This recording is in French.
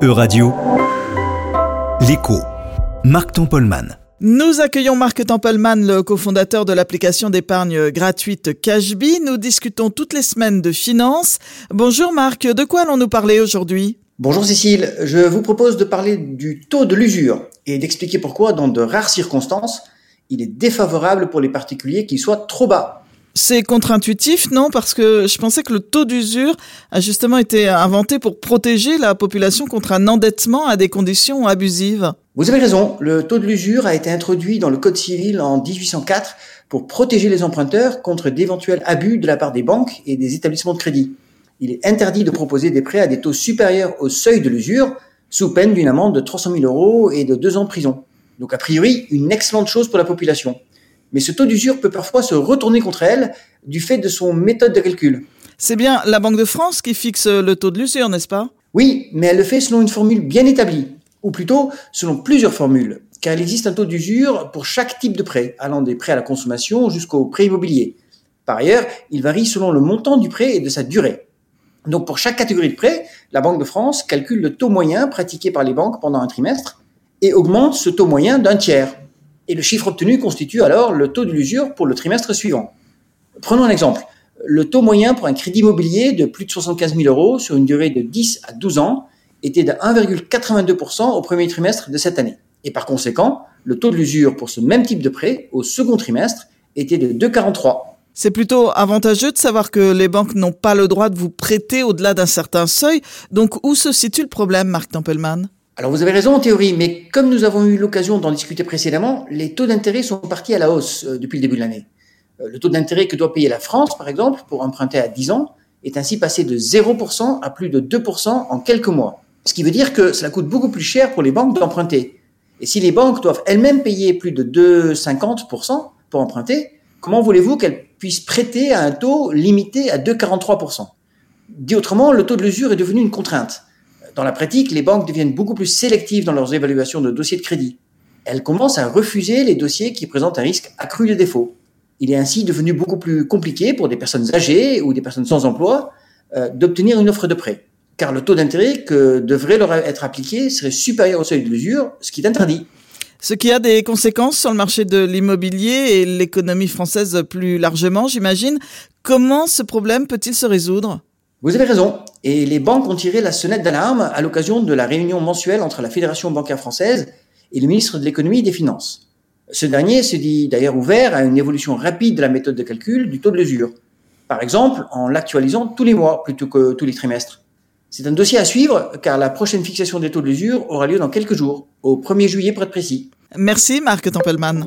E-Radio, l'écho, Marc Tempolman. Nous accueillons Marc Tempelman, le cofondateur de l'application d'épargne gratuite Cashbee. Nous discutons toutes les semaines de finances. Bonjour Marc, de quoi allons-nous parler aujourd'hui? Bonjour Cécile, je vous propose de parler du taux de l'usure et d'expliquer pourquoi, dans de rares circonstances, il est défavorable pour les particuliers qu'il soit trop bas. C'est contre-intuitif, non? Parce que je pensais que le taux d'usure a justement été inventé pour protéger la population contre un endettement à des conditions abusives. Vous avez raison, le taux de l'usure a été introduit dans le Code civil en 1804 pour protéger les emprunteurs contre d'éventuels abus de la part des banques et des établissements de crédit. Il est interdit de proposer des prêts à des taux supérieurs au seuil de l'usure, sous peine d'une amende de 300 000 euros et de deux ans de prison. Donc a priori, une excellente chose pour la population mais ce taux d'usure peut parfois se retourner contre elle du fait de son méthode de calcul. C'est bien la Banque de France qui fixe le taux de l'usure, n'est-ce pas? Oui, mais elle le fait selon une formule bien établie, ou plutôt selon plusieurs formules, car il existe un taux d'usure pour chaque type de prêt, allant des prêts à la consommation jusqu'aux prêts immobiliers. Par ailleurs, il varie selon le montant du prêt et de sa durée. Donc pour chaque catégorie de prêt, la Banque de France calcule le taux moyen pratiqué par les banques pendant un trimestre et augmente ce taux moyen d'un tiers et le chiffre obtenu constitue alors le taux de l'usure pour le trimestre suivant. Prenons un exemple. Le taux moyen pour un crédit immobilier de plus de 75 000 euros sur une durée de 10 à 12 ans était de 1,82% au premier trimestre de cette année. Et par conséquent, le taux de l'usure pour ce même type de prêt au second trimestre était de 2,43. C'est plutôt avantageux de savoir que les banques n'ont pas le droit de vous prêter au-delà d'un certain seuil. Donc où se situe le problème, Marc Tempelman alors vous avez raison en théorie, mais comme nous avons eu l'occasion d'en discuter précédemment, les taux d'intérêt sont partis à la hausse euh, depuis le début de l'année. Euh, le taux d'intérêt que doit payer la France, par exemple, pour emprunter à 10 ans, est ainsi passé de 0% à plus de 2% en quelques mois. Ce qui veut dire que cela coûte beaucoup plus cher pour les banques d'emprunter. Et si les banques doivent elles-mêmes payer plus de 2,50% pour emprunter, comment voulez-vous qu'elles puissent prêter à un taux limité à 2,43% Dit autrement, le taux de l'usure est devenu une contrainte. Dans la pratique, les banques deviennent beaucoup plus sélectives dans leurs évaluations de dossiers de crédit. Elles commencent à refuser les dossiers qui présentent un risque accru de défaut. Il est ainsi devenu beaucoup plus compliqué pour des personnes âgées ou des personnes sans emploi euh, d'obtenir une offre de prêt, car le taux d'intérêt que devrait leur être appliqué serait supérieur au seuil de l'usure, ce qui est interdit. Ce qui a des conséquences sur le marché de l'immobilier et l'économie française plus largement, j'imagine. Comment ce problème peut-il se résoudre? Vous avez raison. Et les banques ont tiré la sonnette d'alarme à l'occasion de la réunion mensuelle entre la Fédération bancaire française et le ministre de l'économie et des finances. Ce dernier se dit d'ailleurs ouvert à une évolution rapide de la méthode de calcul du taux de l'usure. Par exemple, en l'actualisant tous les mois plutôt que tous les trimestres. C'est un dossier à suivre car la prochaine fixation des taux de l'usure aura lieu dans quelques jours, au 1er juillet pour être précis. Merci Marc Tempelman.